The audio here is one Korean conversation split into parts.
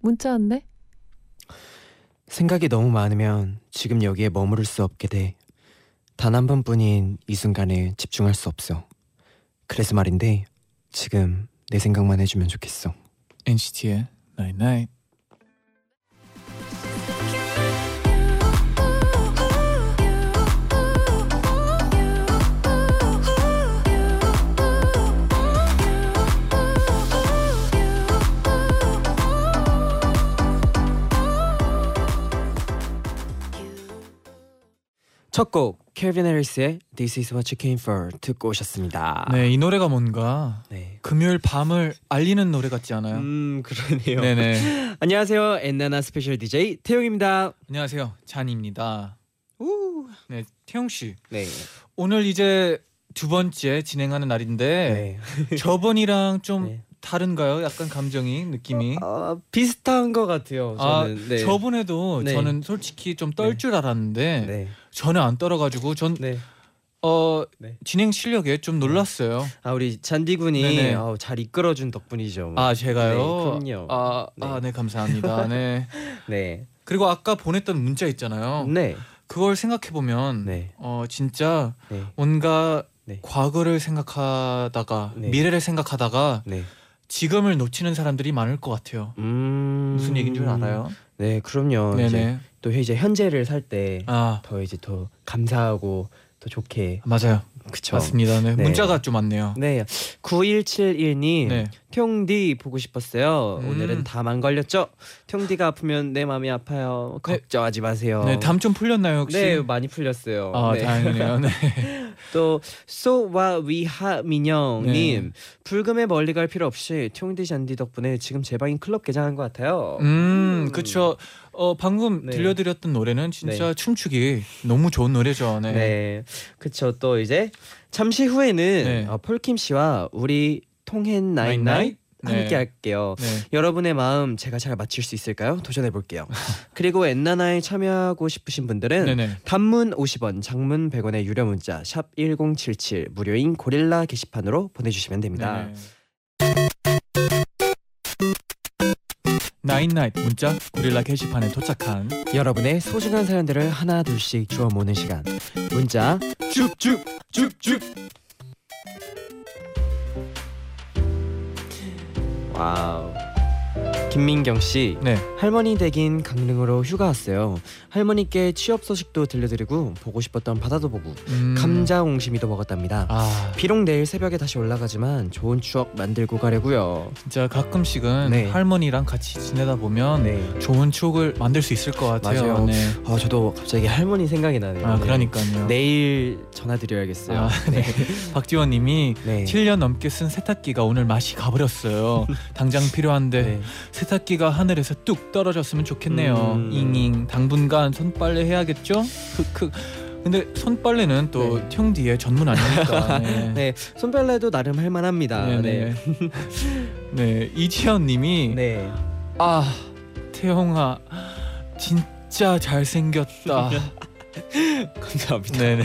문자 왔네. 생각이 너무 많으면 지금 여기에 머무를 수 없게 돼. 단 한 번뿐인 이 순간에 집중할 수 없어. 그래서 말인데 지금 내 생각만 해주면 좋겠어. NCT의 Night Night. 첫곡 켈빈 해리스의 This Is What You Came For 듣고 오셨습니다. 네, 이 노래가 뭔가 네. 금요일 밤을 알리는 노래 같지 않아요? 음 그러네요. 네네. 안녕하세요 엔나나 스페셜 DJ 태용입니다. 안녕하세요, 쟈니입니다. 우. 네, 태용 씨. 네. 오늘 이제 두 번째 진행하는 날인데 네. 저번이랑 좀 네. 다른가요? 약간 감정이 느낌이. 어, 비슷한 것 같아요. 아, 저는. 네. 저번에도 네. 저는 솔직히 좀 떨 줄 알았는데 네. 전혀 안 떨어가지고 전 네. 어, 네. 진행 실력에 좀 놀랐어요. 아 우리 잔디 군이 네네. 아우, 잘 이끌어준 덕분이죠. 아 제가요. 네, 그럼요. 아, 네. 아, 네 감사합니다. 네. 네. 그리고 아까 보냈던 문자 있잖아요. 네. 그걸 생각해 보면 네. 어 진짜 네. 뭔가 네. 과거를 생각하다가 네. 미래를 생각하다가 네. 지금을 놓치는 사람들이 많을 것 같아요. 음. 무슨 얘기인 줄 알아요? 네, 그럼요. 이제 네네. 또 이제 현재를 살 때 더 아 이제 더 감사하고 더 좋게 맞아요. 그쵸. 맞습니다. 네. 네. 문자가 좀 많네요. 네. 9171님. 네. 퉁디 보고 싶었어요. 음. 오늘은 담안 걸렸죠? 퉁디가 아프면 내 마음이 아파요. 네. 걱정하지 마세요. 네, 담 좀 풀렸나요 혹시? 네, 많이 풀렸어요. 아 네. 다행이네요. 네. 또 소와 위하 민영님 네. 불금에 멀리 갈 필요 없이 텽디 쟌디 덕분에 지금 제 방인 클럽 개장한 것 같아요. 음, 그쵸. 어 방금 네. 들려드렸던 노래는 진짜 네. 춤추기 너무 좋은 노래죠. 네. 네. 그쵸. 또 이제 잠시 후에는 네. 어, 폴킴 씨와 우리 통했나잇나잇? 네. 함께 할게요. 네. 여러분의 마음 제가 잘 맞출 수 있을까요? 도전해 볼게요. 그리고 엔나나에 참여하고 싶으신 분들은 네네. 단문 50원, 장문 100원의 유료 문자 샵 #1077 무료인 고릴라 게시판으로 보내주시면 됩니다. 네네. 나인나잇 문자 고릴라 게시판에 도착한 여러분의 소중한 사연들을 하나 둘씩 주워 모는 시간. 문자 쭉쭉쭉쭉. 와우. 김민경 씨 네. 할머니 댁인 강릉으로 휴가 왔어요. 할머니께 취업 소식도 들려드리고 보고 싶었던 바다도 보고 음. 감자 옹심이도 먹었답니다. 아 비록 내일 새벽에 다시 올라가지만 좋은 추억 만들고 가려고요. 진짜 가끔씩은 네. 할머니랑 같이 지내다 보면 네. 좋은 추억을 만들 수 있을 것 같아요. 맞아요. 네. 아 저도 갑자기 할머니 생각이 나네요. 아 네. 그러니까요. 내일 전화드려야겠어요. 아, 네. 박지원님이 네. 7년 넘게 쓴 세탁기가 오늘 맛이 가버렸어요. 당장 필요한데 네. 세탁기가 하늘에서 뚝 떨어졌으면 좋겠네요. 음. 잉잉 당분간 손빨래 해야겠죠? 흑흑. 근데 손빨래는 또 네. 퉁디의 전문 아닙니까? 네. 네, 손빨래도 나름 할 만합니다. 네, 네. 네. 네, 이지연님이 네. 아 태영아 진짜 잘생겼다. 감사합니다. 네네.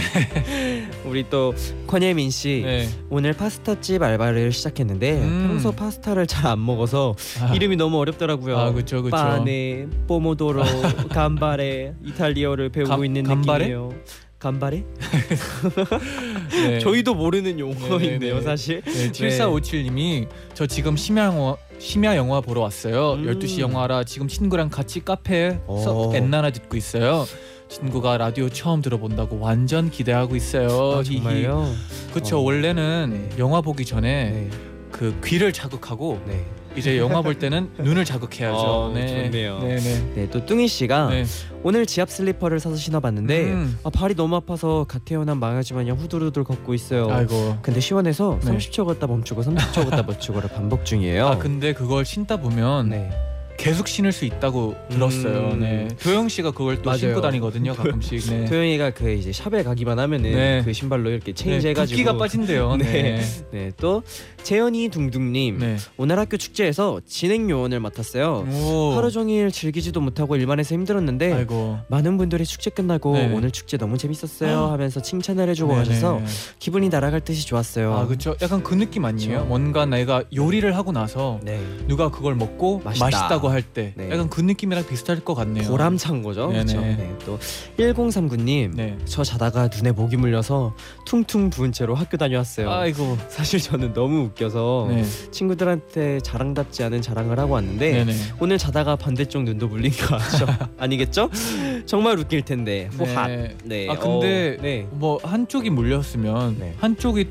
우리 또 권예민 씨 네. 오늘 파스타집 알바를 시작했는데 음. 평소 파스타를 잘 안 먹어서 아, 이름이 너무 어렵더라고요. 아 그쵸 그쵸. 파네, 포모도로, 감바레 이탈리어를 배우고 감- 있는 감바레? 느낌이에요. 감바레? 네. 저희도 모르는 용어인데요, 네네네. 사실. 네, 7457님이 저 지금 영화 심야 영화 보러 왔어요. 음. 12시 영화라 지금 친구랑 같이 카페에서 오. 엔나나 듣고 있어요. 친구가 라디오 처음 들어본다고 완전 기대하고 있어요. 아, 정말요? 그렇죠. 어. 원래는 네. 영화 보기 전에 네. 그 귀를 자극하고 네. 이제 영화 볼 때는 눈을 자극해야죠. 어, 좋네요. 네, 네. 네, 또 뚱이 씨가 네. 오늘 지압 슬리퍼를 사서 신어봤는데 음. 아, 발이 너무 아파서 갓 태어난 망아지 마냥 후들후들 걷고 있어요. 아이고. 근데 시원해서 네. 30초 걷다 멈추고 30초 걷다 멈추고를 반복 중이에요. 아 근데 그걸 신다 보면 네. 계속 신을 수 있다고 들었어요. 음. 네. 도영 씨가 그걸 또 맞아요. 신고 다니거든요. 가끔씩. 네. 도영이가 그 이제 샵에 가기만 하면은 네. 그 신발로 이렇게 change 네, 해가지고 붓기가 빠진대요. 네. 네. 네, 또 재현이 둥둥님 네. 오늘 학교 축제에서 진행 요원을 맡았어요. 오. 하루 종일 즐기지도 못하고 일만 해서 힘들었는데 아이고. 많은 분들이 축제 끝나고. 오늘 축제 너무 재밌었어요 하면서 칭찬을 해주고. 가셔서 기분이 날아갈 듯이 좋았어요. 아 그렇죠. 약간 그 느낌 아니에요? 그쵸. 뭔가 내가 요리를 하고 나서 네. 누가 그걸 먹고 맛있다. 맛있다. 고할 때 네. 약간 그 느낌이랑 비슷할 것 같네요. 보람찬 거죠. 네네. 그렇죠. 네, 또 1039님 네. 저 자다가 눈에 목이 물려서 퉁퉁 부은 채로 학교 다녀왔어요. 아이고. 사실 저는 너무 웃겨서 네. 친구들한테 자랑답지 않은 자랑을 하고 왔는데 네네. 오늘 자다가 반대쪽 눈도 물린 거 아죠? 아니겠죠? 정말 웃길 텐데. 호합. 네. 네. 아 근데 어, 네. 뭐 한쪽이 물렸으면 네. 한쪽이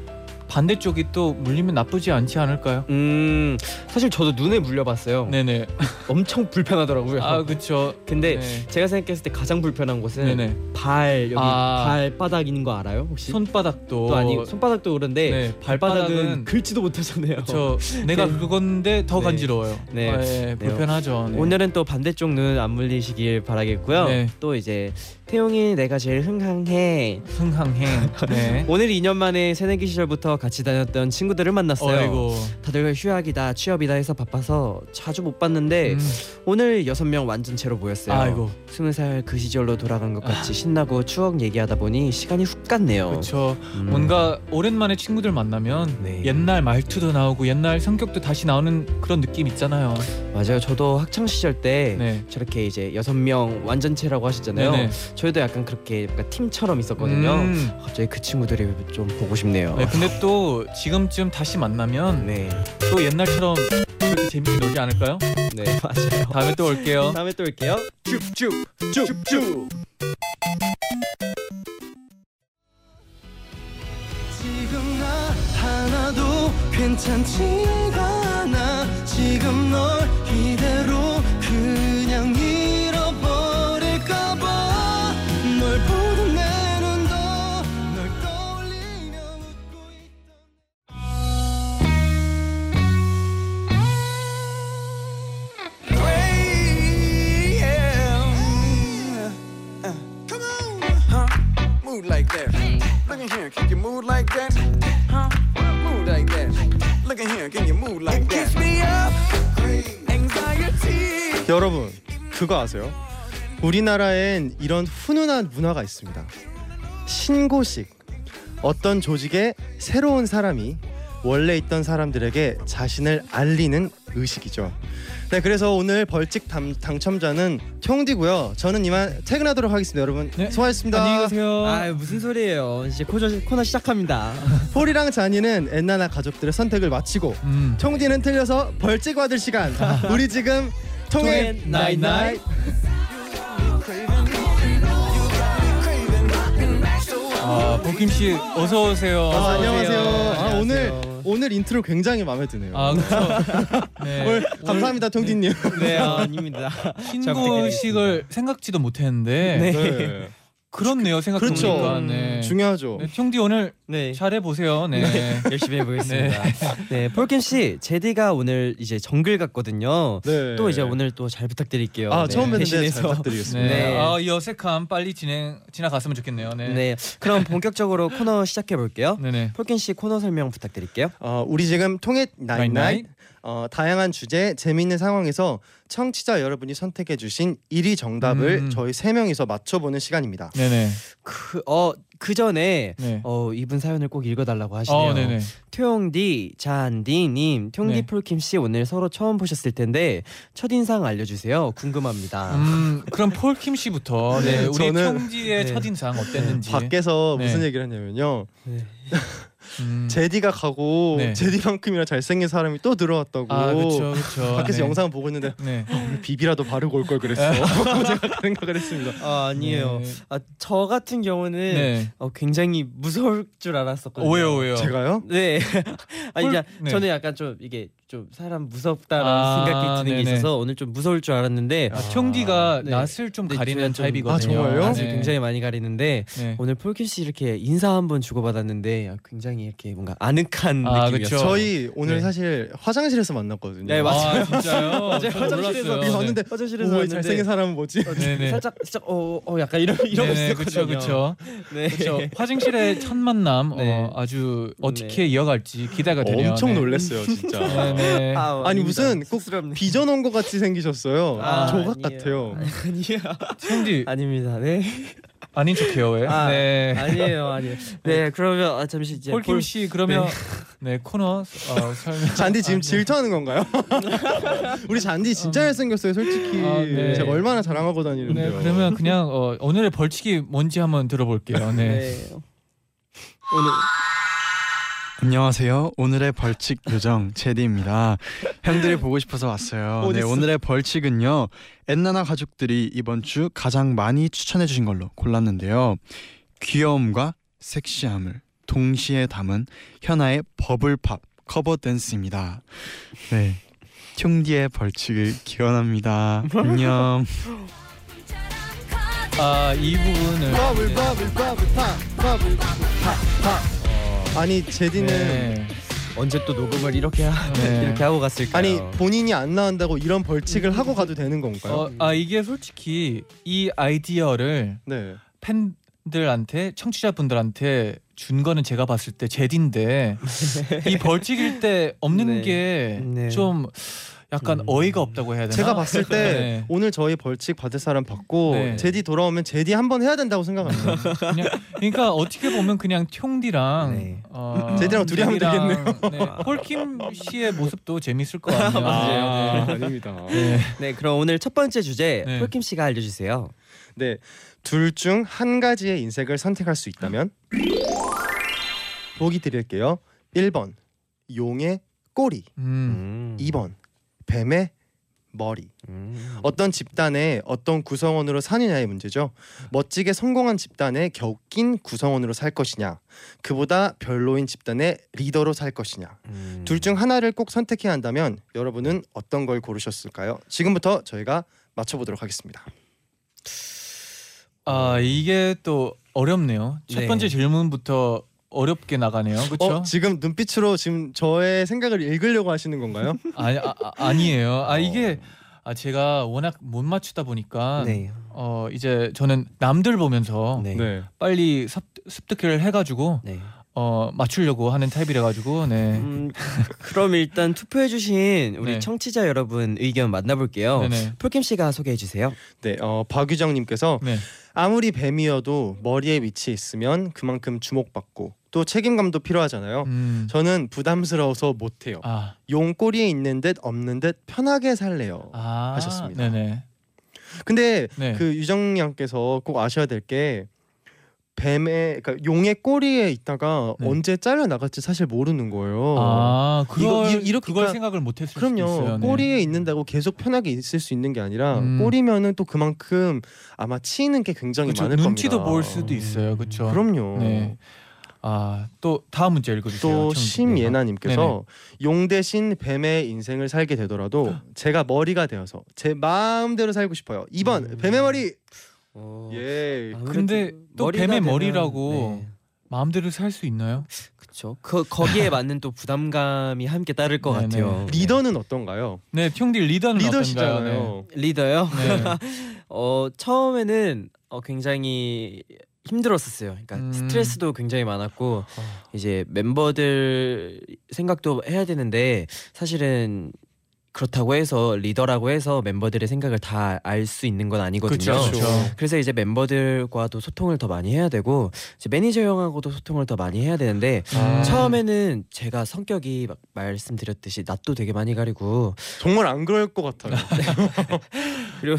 반대쪽이 또 물리면 나쁘지 않지 않을까요? 음 사실 저도 눈에 물려봤어요. 네네. 엄청 불편하더라고요. 아 그렇죠. 근데 네. 제가 생각했을 때 가장 불편한 곳은 네네. 발 여기 아. 발바닥 있는 거 알아요? 혹시? 손바닥도 또 아니 손바닥도 그런데 네, 발바닥은 발바닥은 긁지도 못하잖아요. 저 내가 네. 그건데 더 네. 간지러워요. 네. 아, 예, 불편하죠. 네. 오늘은 또 반대쪽 눈 안 물리시길 바라겠고요. 네. 또 이제 태용이 내가 제일 흥황해. 흥항행. 네. 오늘 2년 만에 새내기 시절부터 같이 다녔던 친구들을 만났어요. 어이고. 다들 휴학이다 취업이다 해서 바빠서 자주 못 봤는데 음, 오늘 여섯 명 완전체로 모였어요. 아이고. 스무 살그 시절로 돌아간 것 같이 신나고 추억 얘기하다 보니 시간이 훅 갔네요. 그렇죠. 음. 뭔가 오랜만에 친구들 만나면 네. 옛날 말투도 나오고 옛날 성격도 다시 나오는 그런 느낌 있잖아요. 맞아요. 저도 학창 시절 때 네. 저렇게 이제 여섯 명 완전체라고 하시잖아요. 네네. 저희도 약간 그렇게 약간 팀처럼 있었거든요. 음. 갑자기 그 친구들이 좀 보고 싶네요. 네, 근데 또 지금쯤 다시 만나면 네, 또 옛날처럼 그렇게 재밌게 놀지 않을까요? 네 맞아요. 다음에 또 올게요. 다음에 또 올게요. 쭉쭉 쭉쭉. 지금 나 하나도 괜찮지가 않아 지금 널 Move like that. Look in here, can you move like that? Huh? Move like that. Look in here, can you move like that? Kiss me up, anxiety. 여러분 그거 아세요? 우리나라엔 이런 훈훈한 문화가 있습니다. 신고식 어떤 조직의 새로운 사람이 원래 있던 사람들에게 자신을 알리는 의식이죠. 네, 그래서 오늘 벌칙 당, 당첨자는 형디고요. 저는 이만 퇴근하도록 하겠습니다. 여러분 네, 수고하셨습니다. 안녕히 가세요. 아 무슨 소리예요? 이제 코너, 코너 시작합니다. 폴이랑 잔이는 엔나나 가족들의 선택을 마치고 음. 총디는 틀려서 벌칙 받을 시간. 우리 지금 통했 통했나잇나잇. 아, 폴킴 씨 어서 오세요. 아, 안녕하세요. 아, 안녕하세요. 오늘 오늘 인트로 굉장히 마음에 드네요. 아, 그렇죠. 네. 오늘 감사합니다, 텽디님. 네 아, 아닙니다. 신고식을 생각지도 못했는데 네. 네. 그렇네요. 생각해보니까. 그렇죠. 네. 중요하죠. 네, 텽디 오늘 네. 잘해 보세요. 네. 열심히 해보겠습니다. 네, 폴킴 씨, 재디가 오늘 이제 정글 갔거든요. 네. 또 이제 오늘 또 잘 부탁드릴게요. 아 네, 처음 대신해서. 잘 부탁드리겠습니다. 네. 네. 아, 이 어색함 빨리 진행 지나갔으면 좋겠네요. 네. 네, 그럼 본격적으로 코너 시작해 볼게요. 네네. 폴킴 씨 코너 설명 부탁드릴게요. 어, 우리 지금 통했나잇나잇. 어, 다양한 주제 재미있는 상황에서 청취자 여러분이 선택해 주신 1위 정답을 음. 저희 세 명이서 맞춰보는 시간입니다. 네네. 그 어 그 전에 네. 어 이분 사연을 꼭 읽어달라고 하시네요. 어, 네네. 퉁디, 잔디님, 퉁디 네. 폴킴 씨 오늘 서로 처음 보셨을 텐데 첫 인상 알려주세요. 궁금합니다. 음, 그럼 폴킴 씨부터 네, 네, 우리 저는- 청지의 네. 첫인상 어땠는지. 밖에서 네. 무슨 얘기를 했냐면요. 네. 음. 제디가 가고 네. 제디만큼이나 잘생긴 사람이 또 들어왔다고. 아, 그렇죠, 그렇죠. 밖에서 네. 영상 보고 있는데 네. 비비라도 바르고 올 걸 그랬어. 제가 그 생각을 했습니다. 아 아니에요. 네. 아저 같은 경우는 네. 어, 굉장히 무서울 줄 알았었거든요. 오해요, 오해요. 제가요? 네. 아니 네. 저는 약간 좀 이게 좀 사람 무섭다라는 아, 생각이 드는 게 네네. 있어서 오늘 좀 무서울 줄 알았는데 아, 총디가 네. 낯을 좀 네, 가리는 타입이거든요. 아, 정말요? 낯을 네. 굉장히 많이 가리는데 네. 오늘 폴킴 씨 이렇게 인사 한번 주고받았는데 굉장히 이렇게 뭔가 아늑한 아, 느낌이었어요. 그쵸. 저희 오늘 네. 사실 화장실에서 만났거든요. 네, 맞아요. 아 진짜요? 맞아요. 화장실에서 왔는데 화장실에서 오, 왔는데 잘생긴 사람은 뭐지? 네네. 살짝 살짝 어, 어 약간 이런 그쵸 있었거든요. 그쵸. 네. 그쵸. 화장실의 첫 만남 네. 어, 아주 어떻게 이어갈지 기대가 되네요. 엄청 네. 놀랐어요, 진짜. 아, 아니. 무슨 꼭 쑥스럽네. 비전 온것 같이 생기셨어요. 아, 조각 아니에요. 같아요. 아니에요. 총디 아닙니다. 네. 아닌 척해요 왜? 아, 네. 아니에요, 아니에요. 네, 그러면 아, 잠시 이제 폴킴 폴- 씨 그러면 네, 코너 어, 설명. 잔디 지금 아, 네. 질투하는 건가요? 우리 잔디 진짜 잘생겼어요, 솔직히. 아, 네. 제가 얼마나 자랑하고 네, 다니는데요. 그러면 그냥 어, 오늘의 벌칙이 뭔지 한번 들어볼게요. 네. 네. 오늘 안녕하세요. 오늘의 벌칙 요정 제디입니다. 형들이 보고 싶어서 왔어요. 네? 오늘의 벌칙은요. 엔나나 가족들이 이번 주 가장 많이 추천해 주신 걸로 골랐는데요. 귀여움과 섹시함을 동시에 담은 현아의 버블팝 커버 댄스입니다. 네. 흉디의 벌칙을 기원합니다. 안녕. 아, 이 부분을 버블 버블 버블 팝 버블 팝 팝 아니 제디는 네. 언제 또 녹음을 이렇게 하, 네. 이렇게 하고 갔을까요? 아니 본인이 안 나온다고 이런 벌칙을 하고 가도 되는 건가요? 어, 아 이게 솔직히 이 아이디어를 네. 팬들한테 청취자분들한테 준 거는 제가 봤을 때 제디인데 이 벌칙일 때 없는 네. 게 네. 좀 약간 음. 어이가 없다고 해야 되나? 제가 봤을 때 네. 오늘 저희 벌칙 받을 사람 받고 네. 제디 돌아오면 제디 한번 해야 된다고 생각합니다. 그냥 그러니까 어떻게 보면 그냥 퉁디랑 네. 어, 제디랑 둘이 하면 제디랑, 네. 폴킴 씨의 모습도 재밌을 것 같네요. 아, 네. 아닙니다. 네. 네, 그럼 오늘 첫 번째 주제 네. 폴킴 씨가 알려주세요. 네. 둘 중 한 가지의 인색을 선택할 수 있다면 보기 드릴게요. 1번 용의 꼬리, 음. 2번 뱀의 머리. 음. 어떤 집단의 어떤 구성원으로 사느냐의 문제죠. 멋지게 성공한 집단에 겨우 낀 구성원으로 살 것이냐, 그보다 별로인 집단의 리더로 살 것이냐. 음. 둘중 하나를 꼭 선택해야 한다면 여러분은 어떤 걸 고르셨을까요? 지금부터 저희가 맞춰보도록 하겠습니다. 아 이게 또 어렵네요. 첫 네. 번째 질문부터 어렵게 나가네요. 그렇죠? 어, 지금 눈빛으로 지금 저의 생각을 읽으려고 하시는 건가요? 아니 아, 아, 아니에요. 아 이게 아 제가 워낙 못 맞추다 보니까 네. 어 이제 저는 남들 보면서 네. 빨리 습, 습득을 해가지고 네. 어 맞추려고 하는 타입이라 가지고 네. 음, 그럼 일단 투표해 주신 우리 네. 청취자 여러분 의견 만나볼게요. 네네. 폴킴 씨가 소개해 주세요. 네, 어, 박유정 님께서 네. 아무리 뱀이어도 머리에 위치해 있으면 그만큼 주목받고 또 책임감도 필요하잖아요. 음. 저는 부담스러워서 못 해요. 아, 용 꼬리에 있는 듯 없는 듯 편하게 살래요. 아 하셨습니다. 네네. 근데 네. 그 유정 양께서 꼭 아셔야 될 게 뱀의 그러니까 용의 꼬리에 있다가 네. 언제 잘려 나갈지 사실 모르는 거예요. 아 그걸 이거- 이- 이렇게 그걸 그러니까- 생각을 못 했을 그럼요. 수도 있어요. 네. 꼬리에 있는다고 계속 편하게 있을 수 있는 게 아니라 음. 꼬리면은 또 그만큼 아마 치이는 게 굉장히 그쵸, 많을 눈치도 겁니다. 볼 수도 있어요. 그렇죠. 그럼요. 네. 아또 다음 문제 읽어주세요. 또. 심예나님께서 용 대신 뱀의 인생을 살게 되더라도 제가 머리가 되어서 제 마음대로 살고 싶어요. 2번 음. 뱀의 머리. 어, 예. 아무래도 근데 또 뱀의 되면- 머리라고 네. 마음대로 살 수 있나요? 그렇죠. 그 거기에 맞는 또 부담감이 함께 따를 것 네네. 같아요. 리더는 어떤가요? 네, 형들 리더는? 리더시잖아요. 리더요? 네. 네. 어 처음에는 어, 굉장히 힘들었었어요. 그러니까 음. 스트레스도 굉장히 많았고 이제 멤버들 생각도 해야 되는데 사실은 그렇다고 해서 리더라고 해서 멤버들의 생각을 다 알 수 있는 건 아니거든요. 그쵸, 그쵸. 그래서 이제 멤버들과도 소통을 더 많이 해야 되고 이제 매니저 형하고도 소통을 더 많이 해야 되는데 아. 처음에는 제가 성격이 막 말씀드렸듯이 낯도 되게 많이 가리고 정말 안 그럴 것 같아요. 그리고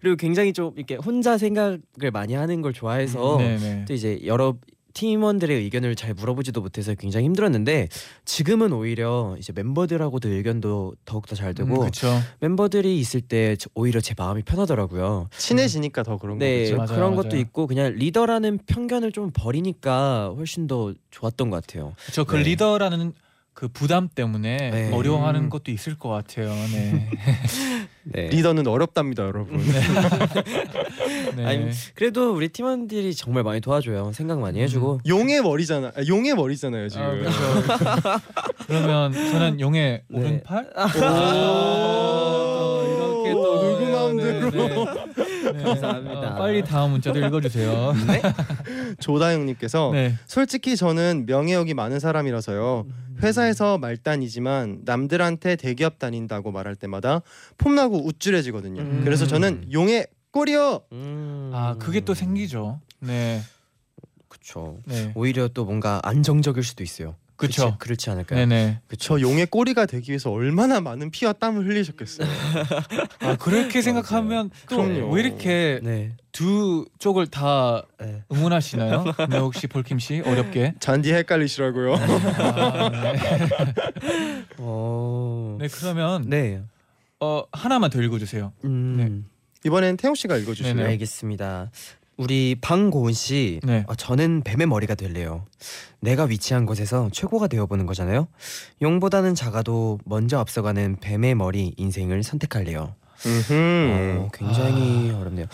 그리고 굉장히 좀 이렇게 혼자 생각을 많이 하는 걸 좋아해서 네네. 또 이제 여러 팀원들의 의견을 잘 물어보지도 못해서 굉장히 힘들었는데 지금은 오히려 이제 멤버들하고도 의견도 더욱더 잘 되고 그렇죠. 멤버들이 있을 때 저- 오히려 제 마음이 편하더라고요. 친해지니까 더 그런 네 거죠. 맞아요, 그런 맞아요. 것도 있고 그냥 리더라는 편견을 좀 버리니까 훨씬 더 좋았던 것 같아요. 그렇죠. 그 네. 리더라는 그그 부담 때문에 네. 어려워하는 것도 있을 것 같아요. 네. 네. 리더는 어렵답니다, 여러분. 네. 아니 그래도 우리 팀원들이 정말 많이 도와줘요. 생각 많이 해주고. 용의 머리잖아. 아, 용의 머리잖아요 지금. 아, 그렇죠. 그러면 저는 용의 네. 오른팔? 오, 이렇게 또 누구 마음대로. 네, 네. 네. 감사합니다. 어, 빨리 다음 문자도 읽어주세요. 조다영님께서 네. 솔직히 저는 명예욕이 많은 사람이라서요. 회사에서 말단이지만 남들한테 대기업 다닌다고 말할 때마다 폼나고 우쭐해지거든요. 음. 그래서 저는 용의 꼴이요. 음. 아 그게 또 생기죠. 네. 그쵸. 네. 오히려 또 뭔가 안정적일 수도 있어요. 그쵸. 그렇지, 그렇지 않을까요? 네네. 저 용의 꼬리가 되기 위해서 얼마나 많은 피와 땀을 흘리셨겠어요. 아 그렇게 생각하면 또 그럼요. 왜 이렇게 네. 두 쪽을 다 네. 응원하시나요? 네 혹시 볼킴 씨 어렵게? 잔디 헷갈리시라고요. 아, 네. 어. 네 그러면 네. 어 하나만 더 읽어주세요. 음. 이번엔 태용 씨가 읽어주실래요? 네네. 알겠습니다. 우리 방고은 씨, 네. 어, 저는 뱀의 머리가 될래요. 내가 위치한 곳에서 최고가 되어보는 거잖아요. 용보다는 작아도 먼저 앞서가는 뱀의 머리 인생을 선택할래요. 어, 굉장히 어렵네요.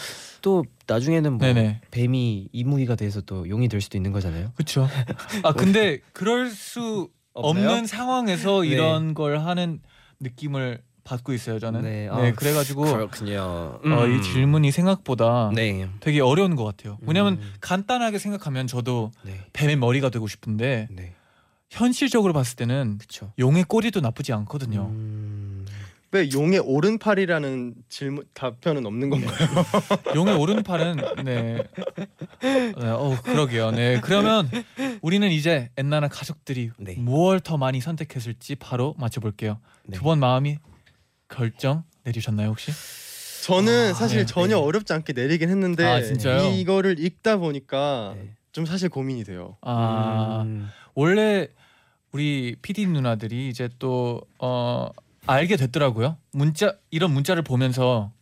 또 나중에는 뭐 네네. 뱀이 이무기가 돼서 또 용이 될 수도 있는 거잖아요. 그렇죠. 아 근데 그럴 수 없나요? 없는 상황에서 네. 이런 걸 하는 느낌을 받고 있어요 저는. 네, 네, 아, 그래가지고 그렇군요. 어, 이 질문이 생각보다 네. 되게 어려운 것 같아요. 왜냐면 음. 간단하게 생각하면 저도 네. 뱀의 머리가 되고 싶은데 네. 현실적으로 봤을 때는 그렇죠. 용의 꼬리도 나쁘지 않거든요. 음. 왜 용의 오른팔이라는 질문 답변은 없는 건가요? 용의 오른팔은 네. 네, 어 그러게요. 네. 그러면 우리는 이제 엔나나 가족들이 네. 무얼 더 많이 선택했을지 바로 맞춰볼게요. 네. 두번 마음이 결정 내리셨나요 혹시? 저는 아, 사실 네, 전혀 네. 어렵지 않게 내리긴 했는데 아, 진짜요? 이거를 읽다 보니까 네. 좀 사실 고민이 돼요. 아 음. 원래 우리 PD 누나들이 이제 또 어, 알게 됐더라고요. 문자 이런 문자를 보면서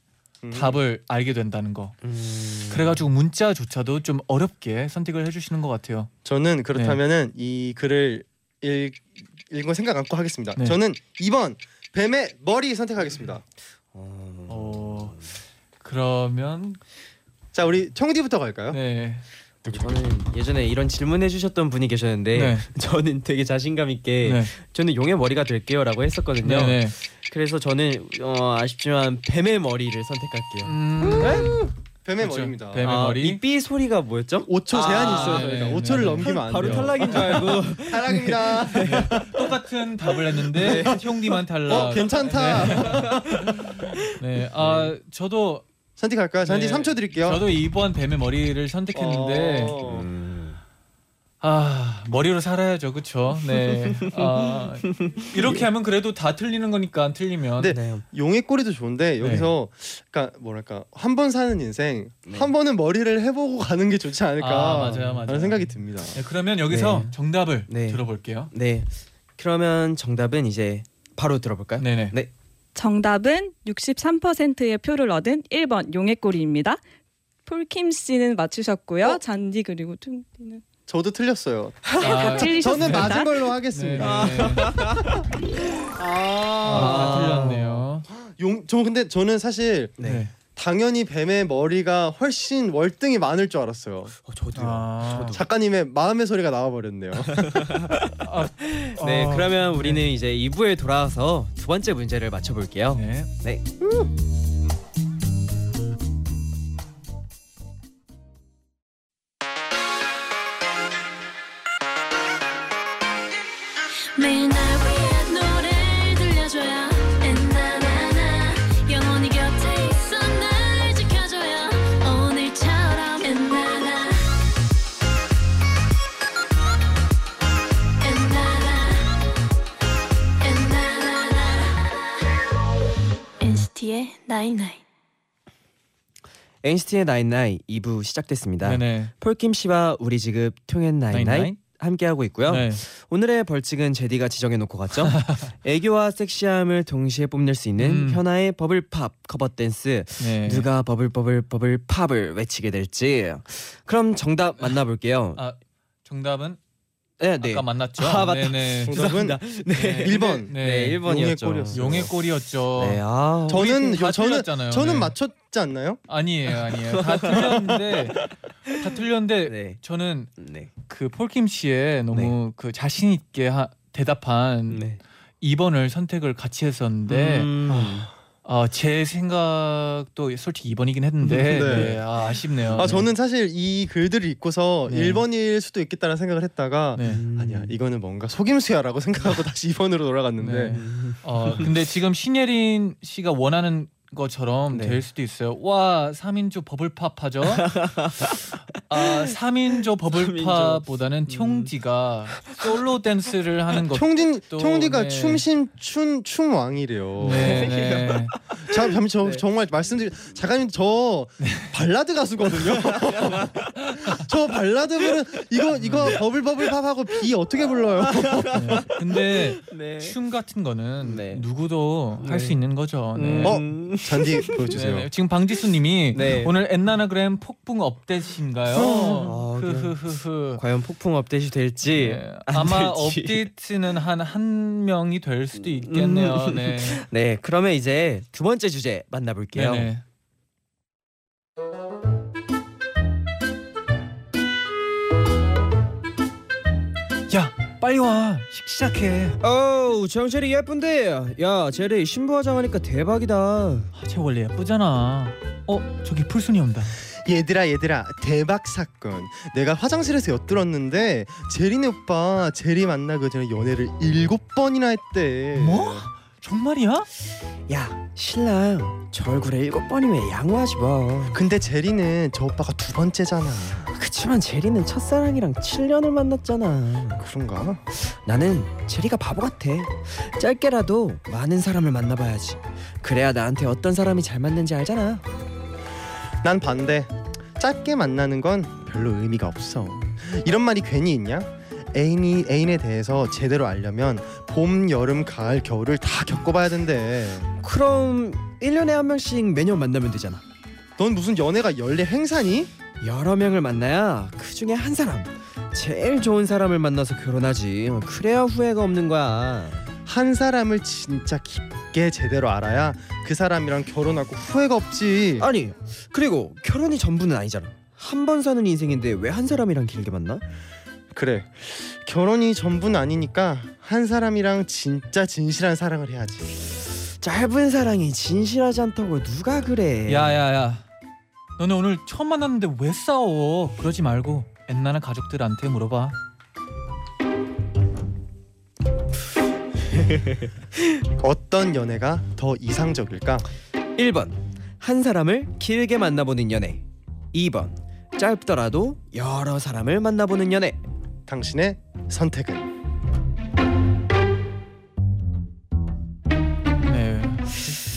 음. 답을 알게 된다는 거. 음. 그래가지고 문자조차도 좀 어렵게 선택을 해주시는 것 같아요. 저는 그렇다면은 이 글을 읽 읽은 생각 않고 하겠습니다. 네. 저는 2번 뱀의 머리 선택하겠습니다. 어. 어 그러면 자 우리 청디부터 갈까요? 네. 저는 예전에 이런 질문 해주셨던 분이 계셨는데 네. 저는 되게 자신감 있게 네. 저는 용의 머리가 될게요라고 했었거든요. 네. 네. 그래서 저는 어, 아쉽지만 뱀의 머리를 선택할게요. 음, 뱀의 그렇죠. 머리입니다. 뱀의 아, 머리. 이삐 소리가 뭐였죠? 5초 제한이 아, 있어요. 네, 저희가 네, 5초를 네. 넘기면 안 바로 돼요. 탈락인 줄 알고 탈락입니다. 똑같은 답을 했는데 형님만 탈락. 어 괜찮다. 네. 아 저도 선택할까요? 잔디 네. 3초 드릴게요. 저도 이번 뱀의 머리를 선택했는데 어. 음. 아 머리로 살아야죠, 그렇죠? 네. 아 이렇게 하면 그래도 다 틀리는 거니까 안 틀리면. 네. 네. 용의 꼬리도 좋은데 여기서 그러니까 뭐랄까 한 번 사는 인생 네. 한 번은 머리를 해보고 가는 게 좋지 않을까 아, 맞아요, 맞아요. 라는 생각이 듭니다. 네, 그러면 여기서 네. 정답을 네. 들어볼게요. 네. 그러면 정답은 이제 바로 들어볼까요? 네네. 네. 정답은 63%의 표를 얻은 1번 용의 꼬리입니다. 폴킴 씨는 맞추셨고요. 어? 잔디 그리고 퉁디는 저도 틀렸어요. 아. 저는 맞은 걸로 네. 하겠습니다. 네. 아, 아, 틀렸네요. 용, 저 근데 저는 사실 네. 네. 당연히 뱀의 머리가 훨씬 월등히 많을 줄 알았어요. 어, 저도요. 아, 작가님의 마음의 소리가 나와버렸네요. 네, 어, 그러면 우리는 이제 2부에 돌아와서 두 번째 문제를 맞춰볼게요. 네. 네. NCT의 night night NCT의 night night 2부 시작됐습니다. 네네. 폴킴 씨와 우리 지금 통했나잇나잇? 함께 하고 있고요. 네. 오늘의 벌칙은 재디가 지정해 놓고 갔죠. 애교와 섹시함을 동시에 뽐낼 수 있는 음. 현아의 Bubble Pop 커버 댄스. 네. 누가 bubble bubble bubble pop을 외치게 될지. 그럼 정답 만나볼게요. 아 정답은 네, 네. 아까 만났죠. 아, 맞다. 네네. 정답은 네. 1번. 네, 1번이었죠. 용의 골이었죠. 네, 아. 저는 다 저는 틀렸잖아요. 저는 네. 맞췄지 않나요? 아니에요, 아니에요. 다 틀렸는데 다 틀렸는데 네. 저는 네. 그 폴킴 씨의 너무 그 자신 있게 하, 대답한 네. 2번을 선택을 같이 했었는데 음. 어, 제 생각도 솔직히 2번이긴 했는데 네. 네, 아, 아쉽네요. 아 저는 사실 이 글들을 읽고서 네. 1번일 수도 있겠다는 생각을 했다가 네. 음. 아니야 이거는 뭔가 속임수야라고 생각하고 다시 2번으로 돌아갔는데 네. 어, 근데 지금 신예린 씨가 원하는 것처럼 네. 될 수도 있어요. 와, 3인조 Bubble Pop 하죠? 아, 3인조 버블팝보다는 총디가 솔로 댄스를 하는 것 총진 또, 총디가 네. 춤심 춤 춤왕이래요. 네, 네. 자, 잠시 저 정말 말씀드리 작가님 저 발라드 가수거든요. 저 발라드 부른 이거 이거 bubble bubble pop하고 비 어떻게 불러요? 네. 근데 네. 춤 같은 거는 네. 누구도 할수 네. 있는 거죠. 네. 음. 어? 잔디 보여주세요. 네, 네. 지금 방지수님이 네. 오늘 엔나나그램 폭풍 업데이트인가요? 어, 그래. 흐흐흐흐. 과연 폭풍 업데이트 될지 네, 안 아마 될지. 업데이트는 한 한 명이 될 수도 있겠네요. 음. 네. 네, 그러면 이제 두 번째 주제 만나볼게요. 네네. 빨리 와. 식 시작해. 어우 정철이 예쁜데 야 제리 신부 화장 하니까 대박이다 아, 쟤 원래 예쁘잖아. 어, 저기 풀순이 온다. 얘들아 얘들아 대박 사건. 내가 화장실에서 엿들었는데 제리네 오빠 제리 만나기 전에 연애를 일곱 번이나 했대. 뭐? 정말이야? 야 신랑 저 얼굴에 일곱 번이면 양호하지 뭐 근데 제리는 저 오빠가 두 번째잖아. 그치만 제리는 첫사랑이랑 7년을 만났잖아 그런가? 나는 제리가 바보 같아 짧게라도 많은 사람을 만나봐야지 그래야 나한테 어떤 사람이 잘 맞는지 알잖아 난 반대. 짧게 만나는 건 별로 의미가 없어. 이런 말이 괜히 있냐? 애인이 애인에 대해서 제대로 알려면 봄, 여름, 가을, 겨울을 다 겪어봐야 된대. 그럼 1년에 한 명씩 매년 만나면 되잖아 넌 무슨 연애가 연례 행사니? 여러 명을 만나야 그 중에 한 사람 제일 좋은 사람을 만나서 결혼하지 그래야 후회가 없는 거야 한 사람을 진짜 깊게 제대로 알아야 그 사람이랑 결혼하고 후회가 없지. 아니 그리고 결혼이 전부는 아니잖아 한 번 사는 인생인데 왜 한 사람이랑 길게 만나? 그래. 결혼이 전부는 아니니까 한 사람이랑 진짜 진실한 사랑을 해야지. 짧은 사랑이 진실하지 않다고 누가 그래 야야야. 너네 오늘 처음 만났는데 왜 싸워? 그러지 말고 엔나나 가족들한테 물어봐. 어떤 연애가 더 이상적일까? 1번 한 사람을 길게 만나보는 연애 2번 짧더라도 여러 사람을 만나보는 연애 당신의 선택은? 네.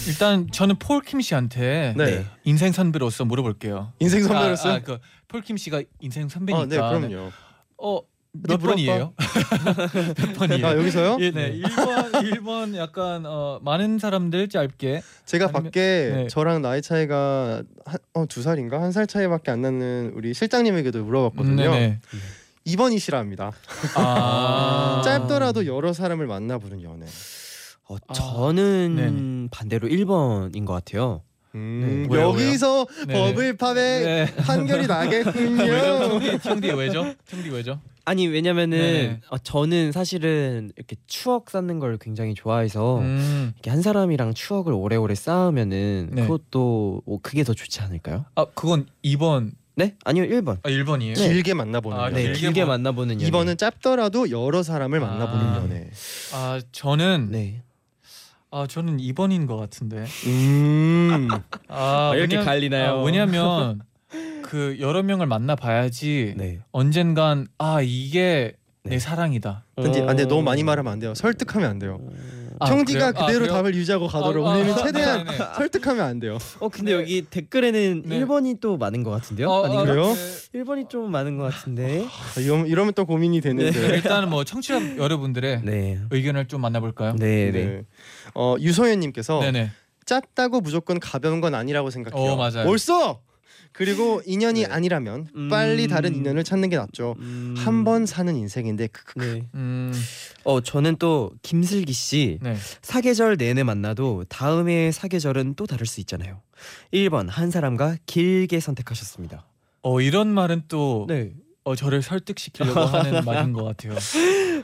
일단 저는 폴킴 씨한테 네. 인생 선배로서 물어볼게요. 인생 선배로서? 아, 아, 그 폴킴 씨가 인생 선배니까. 아, 네, 그럼요. 어, 몇 물어봐. 번이에요? 몇 번이에요? 아, 여기서요? 예, 네. 1번 1번 약간 어, 많은 사람들 짧게 제가 아니면- 밖에 네. 저랑 나이 차이가 한, 어, 두 살인가 한 살 차이밖에 안 나는 우리 실장님에게도 물어봤거든요. 음, 네네. 2번이시라 합니다. 아. 짧더라도 여러 사람을 만나보는 연애. 어, 아, 저는 네네. 반대로 1번인 것 같아요 음, 네. 여기서. 버블팝의 네. 판결이 나겠군요. 청디 왜죠? 청디 왜죠? 아니 왜냐면은 네네. 어, 저는 사실은 이렇게 추억 쌓는 걸 굉장히 좋아해서 음. 이렇게 한 사람이랑 추억을 오래오래 쌓으면은 네. 그것도 뭐 그게 더 좋지 않을까요? 아, 그건 2번. 네? 아니요 1번 아, 1번이에요? 길게 만나보는 아, 연애. 네 길게 길게 뭐- 만나보는 연애 2번은 짧더라도 여러 사람을 만나보는 아. 연애. 아, 저는 네 아, 저는 2번인 것 같은데. 음. 아, 이렇게 왜냐- 갈리나요? 아, 왜냐면 그 여러 명을 만나 봐야지 네. 언젠간 아, 이게 네. 내 사랑이다. 근데, 아, 근데 너무 많이 말하면 안 돼요. 설득하면 안 돼요. 아, 형디가 그래요? 아, 그대로 그래요? 답을 유지하고 가도록 아, 아, 우리는 아, 최대한 네, 네. 설득하면 안 돼요. 어 근데 여기 댓글에는 네. 1번이 또 많은 것 같은데요? 어, 아닌가? 아, 그래요? 네. 1번이 좀 많은 것 같은데 아, 이러면, 이러면 또 고민이 되는데. 일단은 뭐 청취자 여러분들의 네 의견을 좀 만나볼까요? 네, 네. 네. 어 유소연님께서 네네. 짧다고 무조건 가벼운 건 아니라고 생각해요. 어, 맞아요. 벌써 그리고 인연이 네. 아니라면 음. 빨리 다른 인연을 찾는 게 낫죠. 음. 한번 사는 인생인데 크크크. 네. 음, 어 저는 또 김슬기 씨 네. 사계절 내내 만나도 다음의 사계절은 또 다를 수 있잖아요. 1번 한 사람과 길게 선택하셨습니다. 어 이런 말은 또 네. 어, 저를 설득시키려고 하는 말인 것 같아요.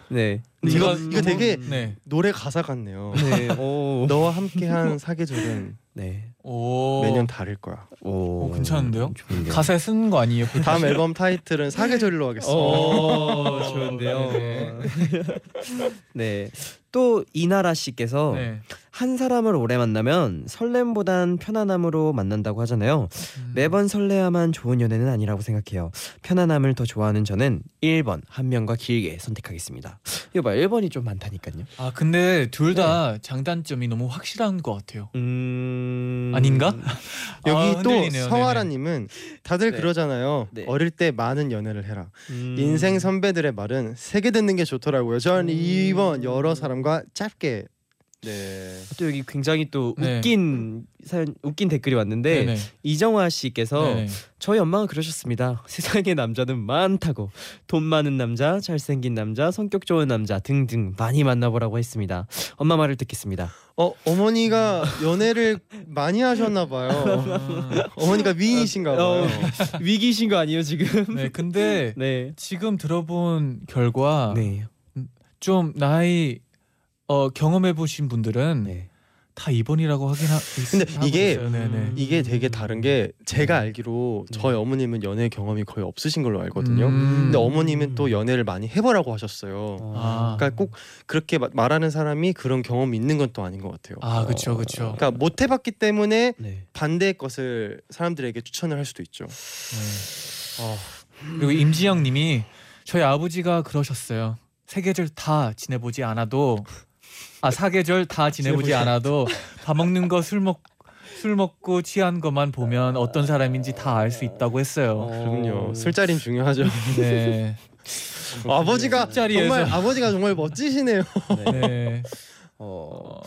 네. 이거 이거 되게 네. 노래 가사 같네요. 네. 오. 너와 함께한 사계절은 네. 오. 매년 다를 거야. 오. 오, 괜찮은데요? 좋은데요. 가사에 쓴 거 아니에요? 그 다음 앨범 타이틀은 사계절로 하겠습니다. 오, 좋은데요. 네. 또 이나라 씨께서 네. 한 사람을 오래 만나면 설렘보단 편안함으로 만난다고 하잖아요. 음. 매번 설레야만 좋은 연애는 아니라고 생각해요. 편안함을 더 좋아하는 저는 1번 한 명과 길게 선택하겠습니다. 이거 봐 1번이 좀 많다니까요. 아 근데 둘 다 장단점이 너무 확실한 것 같아요. 음 아닌가? 여기 아, 또. 서아라님은 다들 네. 그러잖아요. 네. 어릴 때 많은 연애를 해라. 음. 인생 선배들의 말은 세게 듣는 게 좋더라고요. 저는 음. 2번 여러 사람과 짧게. 네. 또 여기 굉장히 또 네. 웃긴 사연 웃긴 댓글이 왔는데 네네. 이정화 씨께서 네네. 저희 엄마가 그러셨습니다. 세상에 남자는 많다고 돈 많은 남자, 잘생긴 남자, 성격 좋은 남자 등등 많이 만나보라고 했습니다. 엄마 말을 듣겠습니다. 어 어머니가 연애를 많이 하셨나 봐요. 아, 어머니가 미인이신가 봐요. 어, 위기신 거 아니에요 지금? 네 근데 네. 지금 들어본 결과 네. 좀 나이 어, 경험해 보신 분들은 네. 다 2번이라고 하긴 하. 근데 이게 있어요. 네네. 이게 되게 다른 게 제가 알기로 네. 저희 어머님은 연애 경험이 거의 없으신 걸로 알거든요. 음. 근데 어머님은 또 연애를 많이 해보라고 하셨어요. 아. 그러니까 꼭 그렇게 마- 말하는 사람이 그런 경험이 있는 건 또 아닌 것 같아요. 아 그렇죠 그렇죠. 그러니까 못 해봤기 때문에 네. 반대의 것을 사람들에게 추천을 할 수도 있죠. 네. 어. 그리고 임지영님이 저희 아버지가 그러셨어요. 세계절 다 지내보지 않아도 아 사계절 다 지내보지 않아도 밥 먹는 거 술 먹 술 먹고 취한 것만 보면 어떤 사람인지 다 알 수 있다고 했어요. 그럼요. 술자리는 중요하죠. 네. 아버지가 술자리에서. 정말 아버지가 정말 멋지시네요. 네. 어,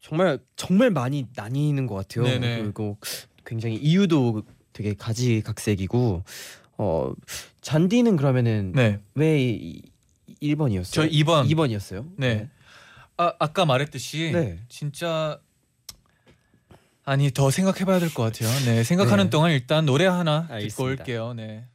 정말 정말 많이 나뉘는 것 같아요. 네네. 그리고 굉장히 이유도 되게 가지각색이고 어 잔디는 그러면은 네. 왜 이- 1번이었어요? 저 2번. 2번이었어요. 네. 아 아까 말했듯이 네. 진짜 아니 더 생각해봐야 될 것 같아요. 네 생각하는 네. 동안 일단 노래 하나 듣고 알겠습니다. 올게요. 네.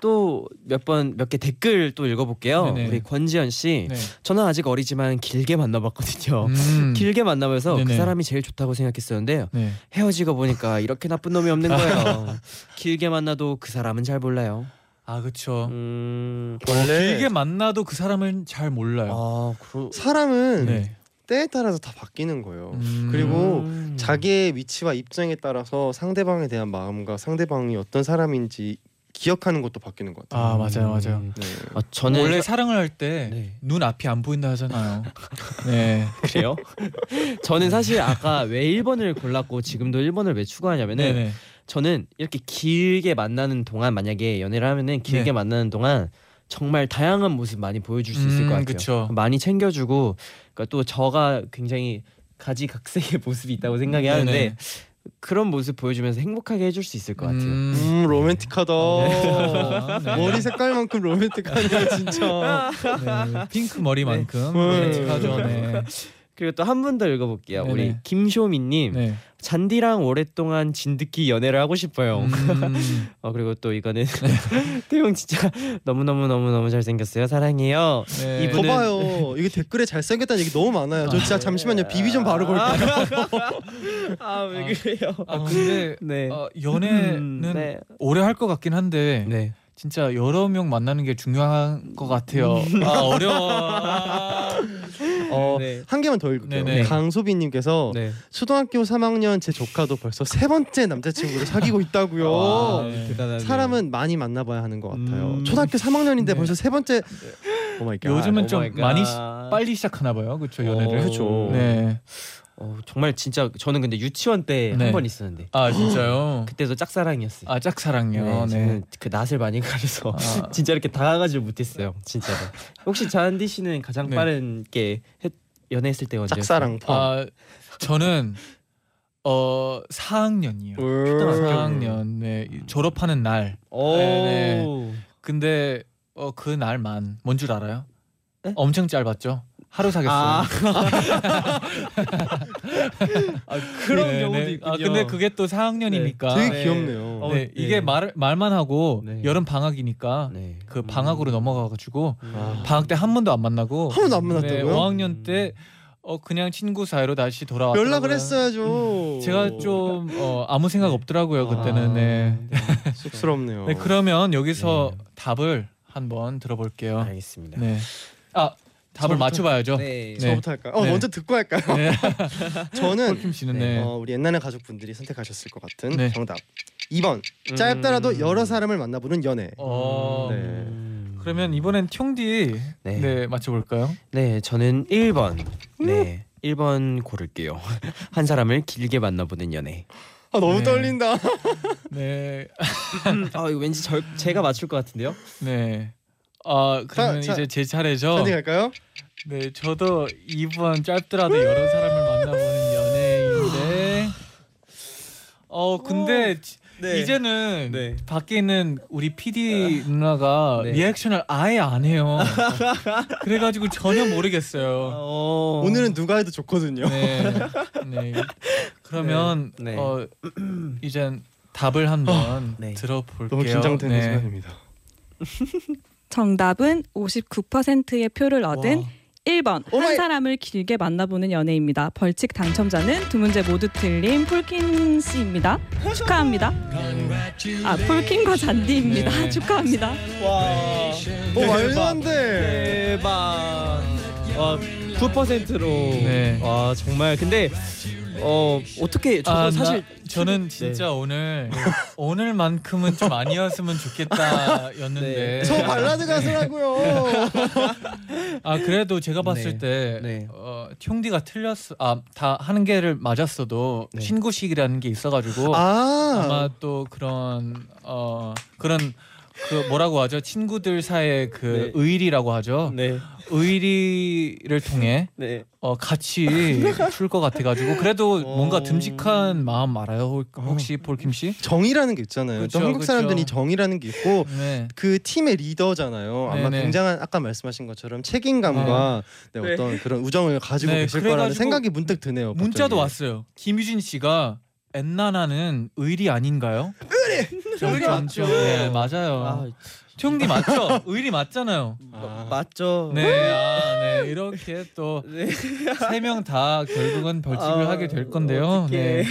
또 몇 번 몇 개 댓글 또 읽어볼게요. 네네. 우리 권지현 씨. 네. 저는 아직 어리지만 길게 만나봤거든요. 음. 길게 만나면서 그 네네. 사람이 제일 좋다고 생각했었는데요. 네. 헤어지고 보니까 이렇게 나쁜 놈이 없는 거예요. 길게 만나도 그 사람은 잘 몰라요. 아 그렇죠. 음. 원래 길게 만나도 그 사람은 잘 몰라요. 아, 그러... 사람은 네. 때에 따라서 다 바뀌는 거예요. 음. 그리고 음. 자기의 위치와 입장에 따라서 상대방에 대한 마음과 상대방이 어떤 사람인지 기억하는 것도 바뀌는 것 같아요. 아 맞아요 맞아요. 음. 네. 아, 저는 원래 사랑을 할 때 네. 눈 앞이 안 보인다 하잖아요. 네. 그래요? 저는 사실 아까 왜 1번을 골랐고 지금도 1번을 왜 추가하냐면은 네네. 저는 이렇게 길게 만나는 동안 만약에 연애를 하면은 길게 네. 만나는 동안 정말 다양한 모습 많이 보여줄 수 있을 음, 것 같아요. 그쵸. 많이 챙겨주고 그러니까 또 저가 굉장히 가지각색의 모습이 있다고 생각이 하는데 네네. 그런 모습 보여주면서 행복하게 해줄 수 있을 것 같아요. 음. 음 로맨틱하다. 네. 머리 색깔만큼 로맨틱하네요 진짜. 네. 핑크 머리만큼 네. 로맨틱하죠. 네. 그리고 또 한 분 더 읽어볼게요. 네네. 우리 김쇼미님 네. 잔디랑 오랫동안 진드기 연애를 하고 싶어요. 음. 어 그리고 또 이거는 태용 진짜 너무 너무 너무 너무 잘생겼어요. 사랑해요. 네. 이분- 거 봐요. 이게 댓글에 잘생겼다는 얘기 너무 많아요. 저 진짜 잠시만요. 비비 좀 바르고 올게요. 아왜 그래요? 아 근데 네. 어, 연애는 음, 네. 오래 할 것 같긴 한데 네. 진짜 여러 명 만나는 게 중요한 것 같아요. 아 어려워. 아. 어, 네. 한 개만 더 읽을게요. 네 네. 강소비님께서 네. 초등학교 3학년 제 조카도 벌써 세 번째 남자친구를 사귀고 있다고요. 와, 아, 네. 대단하네요. 사람은 많이 만나봐야 하는 것 같아요. 음. 초등학교 3학년인데 네. 벌써 세 번째 oh my god. 요즘은 oh 좀 my god. 많이 시, 빨리 시작하나 봐요. 그렇죠 연애를. 어, 그쵸. 네. 어, 정말 진짜 저는 근데 유치원 때한 네. 번 있었는데 아 진짜요? 그때도 짝사랑이었어요. 아 짝사랑요. 네, 네. 저는 그 낯을 많이 가려서 아. 진짜 이렇게 다가가지를 못했어요. 진짜로. 혹시 잔디 씨는 가장 네. 빠른 게 했- 연애했을 때 언제? 짝사랑 포함. 아 저는 어 4학년이요. 음. 4학년 네 졸업하는 날. 오. 네, 근데 어 그 날만 뭔 줄 알아요? 네? 엄청 짧았죠. 하루 사귀었어요. 아. 아, 그런 네, 경우도 네. 있군요. 아 근데 그게 또 4학년이니까. 되게 네. 귀엽네요. 어, 네, 네. 이게 말 말만 하고 네. 여름 방학이니까 네. 그 방학으로 넘어가가지고 아. 방학 때 한 번도 안 만나고 한 번도 안 만났다고요? 5학년 때 어, 그냥 친구 사이로 다시 돌아왔어요. 연락을 했어야죠. 제가 좀 어, 아무 생각 없더라고요 그때는. 아. 네. 쑥스럽네요. 네 그러면 여기서 답을 한번 들어볼게요. 알겠습니다. 네. 아 답을 저부터- 맞춰봐야죠. 네. 네. 저부터 할까요? 어 네. 먼저 듣고 할까요? 네. 저는 폴킴 씨는 네. 어, 우리 옛날의 가족분들이 선택하셨을 것 같은 네. 정답 2번 짧더라도 여러 사람을 만나보는 연애. 어. 네. 음. 그러면 이번엔 퉁디 네. 네. 맞춰볼까요? 네, 저는 1번. 네. 1번 고를게요. 한 사람을 길게 만나보는 연애. 아 너무 네. 떨린다. 네. 아, 이거 왠지 저, 제가 맞출 것 같은데요? 네. 아 그러면 자, 자, 이제 제 차례죠. 선택 할까요? 네, 저도 이번 짧더라도 여러 사람을 만나보는 연애인데. 어 근데 지- 이제는 네. 밖에 있는 우리 PD 누나가 네. 리액션을 아예 안 해요. 그래가지고 전혀 모르겠어요. 어. 오늘은 누가 해도 좋거든요. 네, 네. 그러면 네. 네. 어 이젠 답을 한번 네. 들어볼게요. 너무 긴장되는 네. 순간입니다. 정답은 59%의 표를 얻은 와. 1번 오마이- 한 사람을 길게 만나보는 연애입니다. 벌칙 당첨자는 두 문제 모두 틀린 폴킨 씨입니다. 축하합니다. 아 폴킨과 잔디입니다. 네. 축하합니다. 와. 어 말도 안 돼. 대박. 와, 9%로. 네. 와, 정말 근데 어, 어떻게 저도 아, 사실 나, 저는 진짜 오늘 오늘만큼은 좀 아니었으면 좋겠다였는데 네. 저 발라드 가수라고요. 아 그래도 제가 봤을 네. 때 네. 어, 퉁디가 틀렸어 아다 하는 게를 맞았어도 네. 신고식이라는 게 있어가지고 아, 아마 또 그런 어 그런 그 뭐라고 하죠 친구들 사이의 그 네. 의리라고 하죠 네. 의리를 통해 네. 어 같이 출 것 같아가지고 그래도 뭔가 어. 듬직한 마음 알아요 혹- 혹시 폴킴 씨? 정이라는 게 있잖아요. 그쵸, 또 한국 그쵸. 사람들이 정이라는 게 있고 네. 그 팀의 리더잖아요. 아마 네네. 굉장한 아까 말씀하신 것처럼 책임감과 네, 네. 어떤 그런 우정을 가지고 네, 계실 거라는 생각이 문득 드네요. 문자도 갑자기. 왔어요. 김유진 씨가 엔나나는 의리 아닌가요? 의리. 의리 맞죠. 네 맞아요. 아, 형님 맞죠? 의리 맞잖아요. 아, 맞죠. 네, 아, 네 이렇게 또세 명 다 결국은 벌칙을 아, 하게 될 건데요. 네.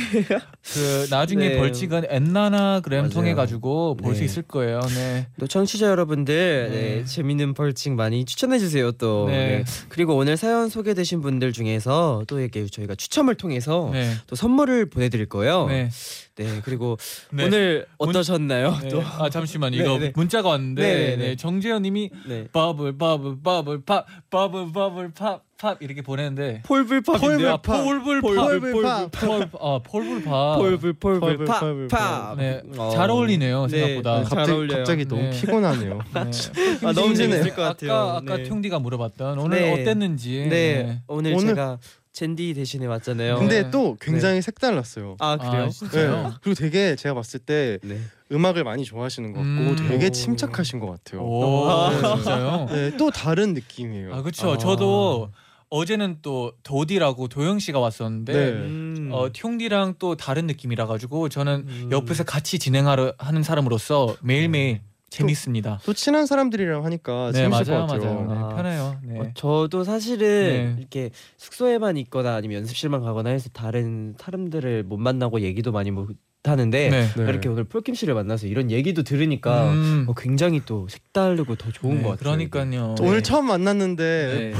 그 나중에 네. 벌칙은 엔나나그램 맞아요. 통해 가지고 볼 수 네. 있을 거예요. 네. 또 청취자 여러분들 네. 네, 재밌는 벌칙 많이 추천해 주세요 또 네. 네. 그리고 오늘 사연 소개되신 분들 중에서 또 이렇게 저희가 추첨을 통해서 네. 또 선물을 보내드릴 거예요 네. 네, 그리고 네. 오늘 어떠셨나요 네. 또아 잠시만 네, 이거 네. 문자가 왔는데 네, 네, 네. 정재현님이 네. 버블 버블 버블 팝 버블 버블 팝팝 이렇게 보내는데 폴불팝인데요 아, 폴불 팝 폴불 팝. 폴, 아 폴불 팝 폴불 폴불 폴불, 폴불, 팝팝 네, 어. 잘 어울리네요 네, 생각보다. 잘 갑자기, 어울려요. 갑자기 너무 네. 피곤하네요. 네. 아, 너무. 재밌을 것 같아요 아까 아까 네. 퉁디가 물어봤던 오늘 네. 어땠는지. 네, 오늘, 오늘- 제가 젠디 대신에 왔잖아요 근데 네. 또 굉장히 색달랐어요. 아 그래요 아, 진짜요? 네. 그리고 되게 제가 봤을 때 네. 음악을 많이 좋아하시는 것 같고 음. 되게 오. 침착하신 것 같아요. 오, 아. 진짜요? 네, 또 다른 느낌이에요. 아 그렇죠. 아. 저도 어제는 또 도디라고 도영 씨가 왔었는데 네. 음. 어 퉁디랑 또 다른 느낌이라 가지고 저는 음. 옆에서 같이 진행하러 하는 사람으로서 매일매일 재밌습니다. 또 친한 사람들이랑 하니까 네 재밌을 맞아요 것 같아요. 맞아요. 네, 아. 편해요. 네. 어, 저도 사실은 네. 이렇게 숙소에만 있거나 아니면 연습실만 가거나 해서 다른 사람들을 못 만나고 얘기도 많이 못 하는데 네. 네. 이렇게 오늘 폴킴 씨를 만나서 이런 얘기도 들으니까 음. 어, 굉장히 또 색다르고 더 좋은 네, 것 같아요. 그러니까요. 오늘 처음 만났는데 네.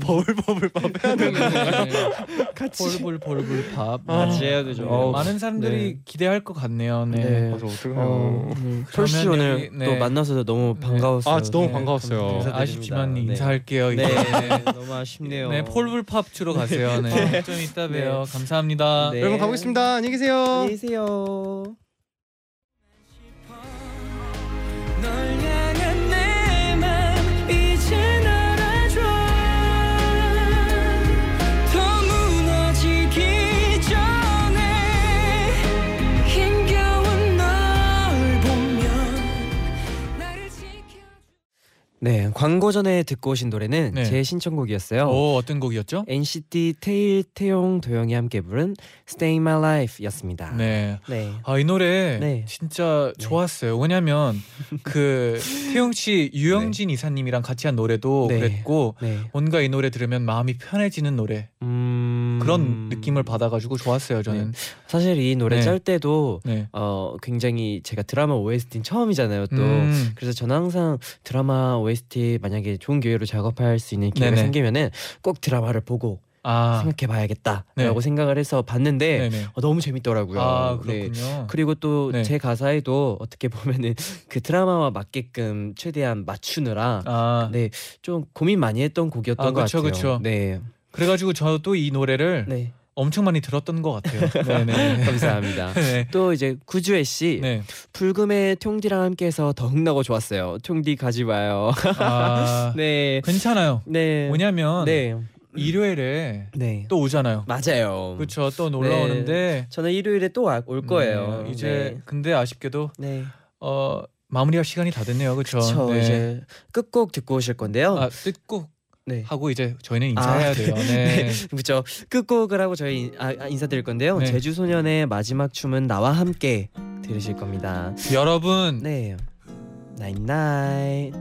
버블버블밥 해야 되는 건가요? 같이 볼볼 볼볼 밥. 같이 해야 되죠. 네, 어우, 많은 사람들이 네. 기대할 것 같네요. 네. 네. 맞아. 어, 음, 솔씨 오늘 네. 또 만나서 너무 네. 반가웠어요. 아, 너무 네, 반가웠어요. 아쉽지만 네. 인사할게요. 네, 너무 아쉽네요. 네, 폴불팝 주러 가세요. 네. 좀 이따 봬요. 감사합니다. 네. 여러분 가보겠습니다. 안녕히 계세요. 안녕히 계세요. 네, 광고 전에 듣고 오신 노래는 네. 제 신청곡이었어요. 오, 어떤 곡이었죠? NCT 테일, 태용, 도영이 함께 부른 Stay My Life였습니다. 네. 네. 아, 이 노래 네. 진짜 네. 좋았어요. 왜냐면 그 태용 씨 유영진 이사님이랑 같이 한 노래도 네. 그랬고 네. 뭔가 이 노래 들으면 마음이 편해지는 노래 음... 그런 느낌을 받아 가지고 좋았어요. 저는. 사실 이 노래 네. 짤 때도 네. 어 굉장히 제가 드라마 OST는 처음이잖아요. 또 음, 그래서 저는 항상 드라마 OST 만약에 좋은 기회로 작업할 수 있는 기회가 네네. 생기면은 꼭 드라마를 보고 아, 생각해봐야겠다라고 네. 생각을 해서 봤는데. 어, 너무 재밌더라고요. 아, 네. 그리고 또 네. 제 가사에도 어떻게 보면은 그 드라마와 맞게끔 최대한 맞추느라 아, 네 좀 고민 많이 했던 곡이었던 아, 것 그쵸, 같아요. 그쵸. 네, 그래가지고 저도 이 노래를 네 엄청 많이 들었던 것 같아요. 네네. 감사합니다. 네. 또 이제 구주혜 씨 네. 불금에 퉁디랑 함께해서 더 흥나고 좋았어요. 퉁디 가지 마요. 아, 네, 괜찮아요. 네, 뭐냐면 네, 일요일에 네, 또 오잖아요. 맞아요. 그렇죠. 또 놀러 네. 오는데 저는 일요일에 또 올 거예요. 네, 이제 근데 아쉽게도 네, 네. 어 마무리할 시간이 다 됐네요. 그렇죠. 저 이제 끝곡 듣고 오실 건데요. 아, 끝곡 네. 하고 이제 저희는 아, 인사해야 아, 돼요. 네. 네. 그렇죠. 끝곡을 하고 저희 아, 아, 인사드릴 건데요. 네. 제주 소년의 마지막 춤은 나와 함께 들으실 겁니다. 여러분. 네. 나잇나잇.